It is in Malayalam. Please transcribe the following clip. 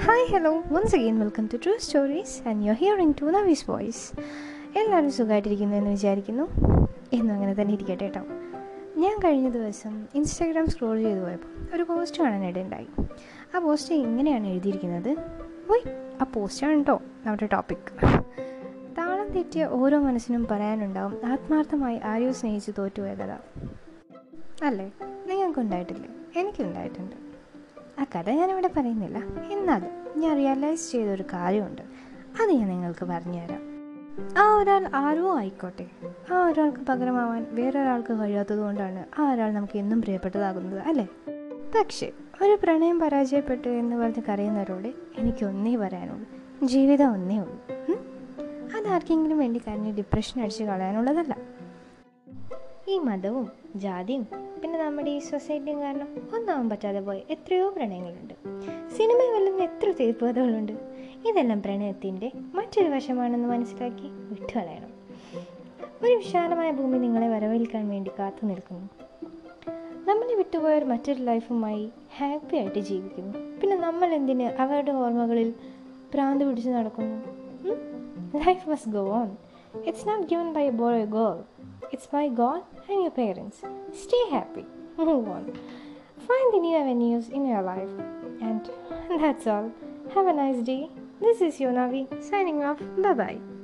Hi hello once again welcome to true stories and you hearing to Navi's voice എല്ലാവരും സുഖമായിട്ടിരിക്കുന്നു എന്ന് വിചാരിക്കുന്നു. എന്നും അങ്ങനെ തന്നെ ഇരിക്കട്ടെ കേട്ടോ. ഞാൻ കഴിഞ്ഞ ദിവസം ഇൻസ്റ്റാഗ്രാം സ്ക്രോൾ ചെയ്തു പോയപ്പോൾ ഒരു പോസ്റ്റ് കാണാനിടയുണ്ടായി ആ പോസ്റ്റ് ഇങ്ങനെയാണ് എഴുതിയിരിക്കുന്നത്. വൈ ആ പോസ്റ്റാണ് കേട്ടോ നമ്മുടെ ടോപ്പിക് താളം തെറ്റിയ ഓരോ മനസ്സിനും പറയാനുണ്ടാവും. ആത്മാർത്ഥമായി ആരെയോ സ്നേഹിച്ച് തോറ്റുപോയ കഥ. അല്ലേ? നിങ്ങൾക്കുണ്ടായിട്ടില്ലേ? എനിക്കുണ്ടായിട്ടുണ്ട്. ആ കഥ ഞാനിവിടെ പറയുന്നില്ല. എന്നാലും ഞാൻ റിയലൈസ് ചെയ്തൊരു കാര്യമുണ്ട്. അത് ഞാൻ നിങ്ങൾക്ക് പറഞ്ഞുതരാം. ആ ഒരാൾ ആരോ ആയിക്കോട്ടെ. ആ ഒരാൾക്ക് പകരമാവാൻ വേറൊരാൾക്ക് കഴിയാത്തത് കൊണ്ടാണ് ആ ഒരാൾ നമുക്ക് എന്നും പ്രിയപ്പെട്ടതാകുന്നത് അല്ലേ? പക്ഷേ ഒരു പ്രണയം പരാജയപ്പെട്ടു എന്ന് പറഞ്ഞ് കരയുന്നവരോട് എനിക്ക് ഒന്നേ പറയാനുള്ളൂ. ജീവിതം ഒന്നേ ഉള്ളൂ? അതാർക്കെങ്കിലും വേണ്ടി കരഞ്ഞ് ഡിപ്രഷൻ അടിച്ച് കളയാനുള്ളതല്ല. ഈ മതവും ജാതിയും പിന്നെ നമ്മുടെ ഈ സൊസൈറ്റിയും കാരണം ഒന്നാവാൻ പറ്റാതെ പോയ എത്രയോ പ്രണയങ്ങളുണ്ട്. സിനിമ വല്ലുന്ന എത്ര തീർപ്പുകഥകളുണ്ട്. ഇതെല്ലാം പ്രണയത്തിന്റെ മറ്റൊരു വശമാണെന്ന് മനസ്സിലാക്കി വിട്ടുകളയണം ഒരു വിശാലമായ ഭൂമി നിങ്ങളെ വരവേൽക്കാൻ വേണ്ടി കാത്തു നിൽക്കുന്നു. നമ്മളെ വിട്ടുപോയവർ മറ്റൊരു ലൈഫുമായി ഹാപ്പി ആയിട്ട് ജീവിക്കുന്നു. പിന്നെ നമ്മൾ എന്തിന് അവരുടെ ഓർമ്മകളിൽ പ്രാന്ത് പിടിച്ച് നടക്കുന്നു? Life must go on it's not given by a boy girl It's by God and your parents. Stay happy. Move on. Find the new avenues in your life. And that's all. Have a nice day. This is Yonavi signing off. Bye bye.